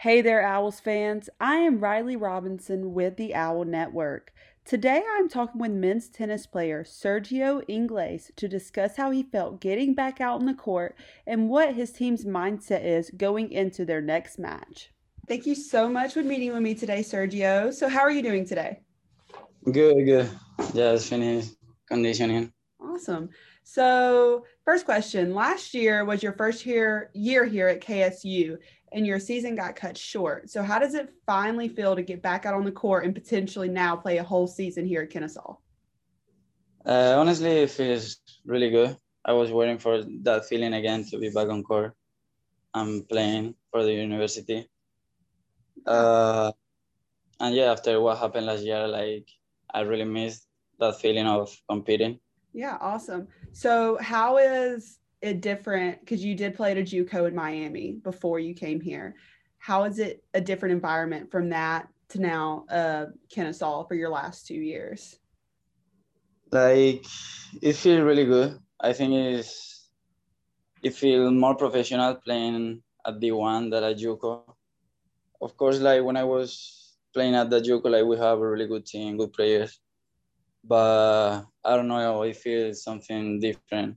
Hey there, Owls fans. I am Riley Robinson with the Owl Network. Today I'm talking with men's tennis player Sergio Ingles to discuss how he felt getting back out on the court and what his team's mindset is going into their next match. Thank you so much for meeting with me today, Sergio. So, how are you doing today? Good, good. Just finished conditioning. Awesome. So, first question. Last year was your first year year here at KSU, and your season got cut short. So, how does it finally feel to get back out on the court and potentially now play a whole season here at Kennesaw? Uh, honestly, it feels really good. I was waiting for that feeling again to be back on court. I'm playing for the university. Uh, and yeah, after what happened last year, like I really missed that feeling of competing. Yeah, awesome. So, how is it different? Because you did play at a JUCO in Miami before you came here. How is it a different environment from that to now uh, Kennesaw for your last two years? Like, it feels really good. I think it's it feels more professional playing at D1 than at JUCO. Of course, like when I was playing at the JUCO, like we have a really good team, good players but I don't know. I feel something different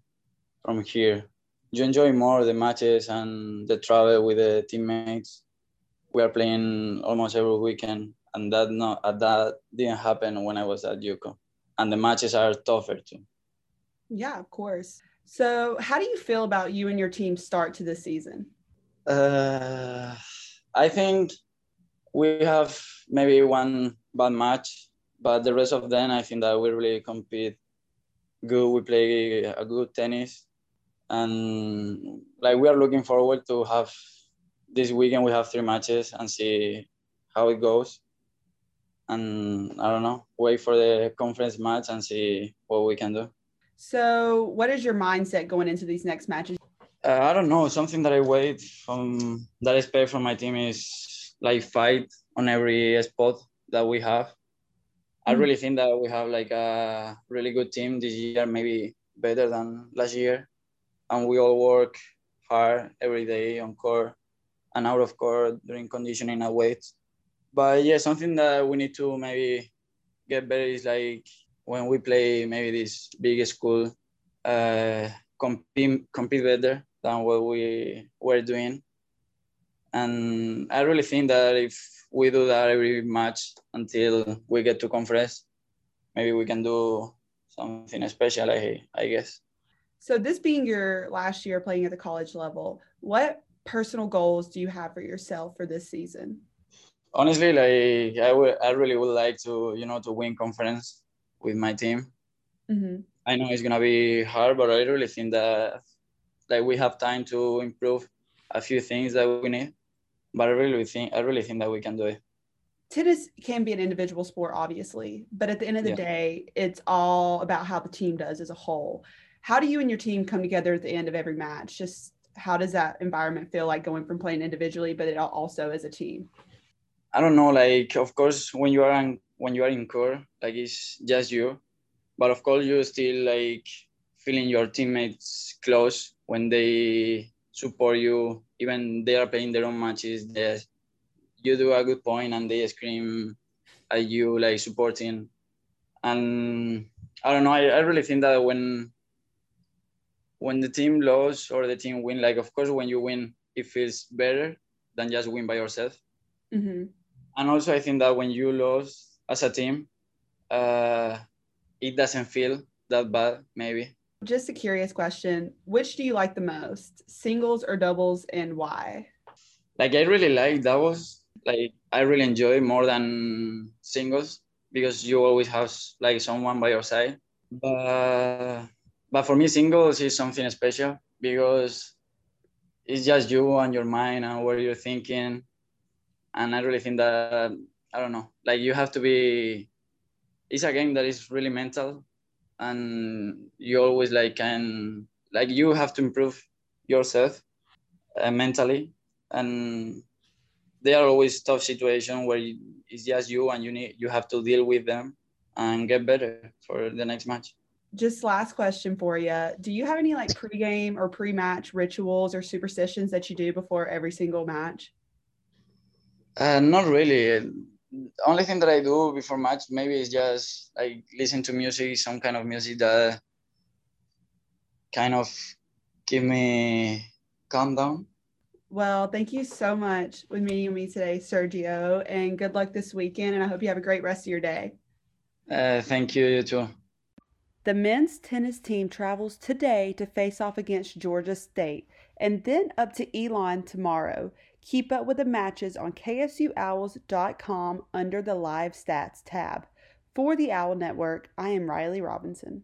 from here. You enjoy more the matches and the travel with the teammates. We are playing almost every weekend, and that not uh, that didn't happen when I was at JUCO. And the matches are tougher too. Yeah, of course. So, how do you feel about you and your team start to the season? Uh, I think we have maybe one bad match but the rest of them, I think that we really compete good. We play a good tennis, and like we are looking forward to have this weekend. We have three matches and see how it goes. And I don't know, wait for the conference match and see what we can do. So, what is your mindset going into these next matches? Uh, I don't know. Something that I wait from that I expect from my team is like fight on every spot that we have I mm. really think that we have like a really good team this year, maybe better than last year, and we all work hard every day on court and out of court during conditioning and weight. But yeah, something that we need to maybe get better is like when we play maybe this big school, uh, compete compete better than what we were doing. And I really think that if we do that every match until we get to conference. Maybe we can do something special, I, I guess. So, this being your last year playing at the college level, what personal goals do you have for yourself for this season? Honestly, like I I really would like to, you know, to win conference with my team. Mm-hmm. I know it's gonna be hard, but I really think that like we have time to improve a few things that we need but I really think I really think that we can do it. Tennis can be an individual sport, obviously, but at the end of the yeah. day, it's all about how the team does as a whole. How do you and your team come together at the end of every match? Just how does that environment feel like going from playing individually, but it also as a team? I don't know. Like, of course, when you are in, when you are in core, like it's just you, but of course you still like feeling your teammates close when they support you even they are playing their own matches they, you do a good point and they scream at you like supporting and i don't know i, I really think that when when the team lose or the team win like of course when you win it feels better than just win by yourself mm-hmm. and also i think that when you lose as a team uh, it doesn't feel that bad maybe just a curious question. Which do you like the most, singles or doubles, and why? Like, I really like doubles. Like, I really enjoy more than singles because you always have like someone by your side. But, but for me, singles is something special because it's just you and your mind and what you're thinking. And I really think that, I don't know, like you have to be, it's a game that is really mental and you always like can like you have to improve yourself uh, mentally and they are always tough situations where it's just you and you need you have to deal with them and get better for the next match just last question for you do you have any like pre-game or pre-match rituals or superstitions that you do before every single match Uh, not really. Only thing that I do before match maybe is just like listen to music, some kind of music that kind of give me calm down. Well, thank you so much with meeting me today, Sergio, and good luck this weekend. And I hope you have a great rest of your day. Uh, thank you, you too. The men's tennis team travels today to face off against Georgia State and then up to Elon tomorrow. Keep up with the matches on KSUOwls.com under the Live Stats tab. For the Owl Network, I am Riley Robinson.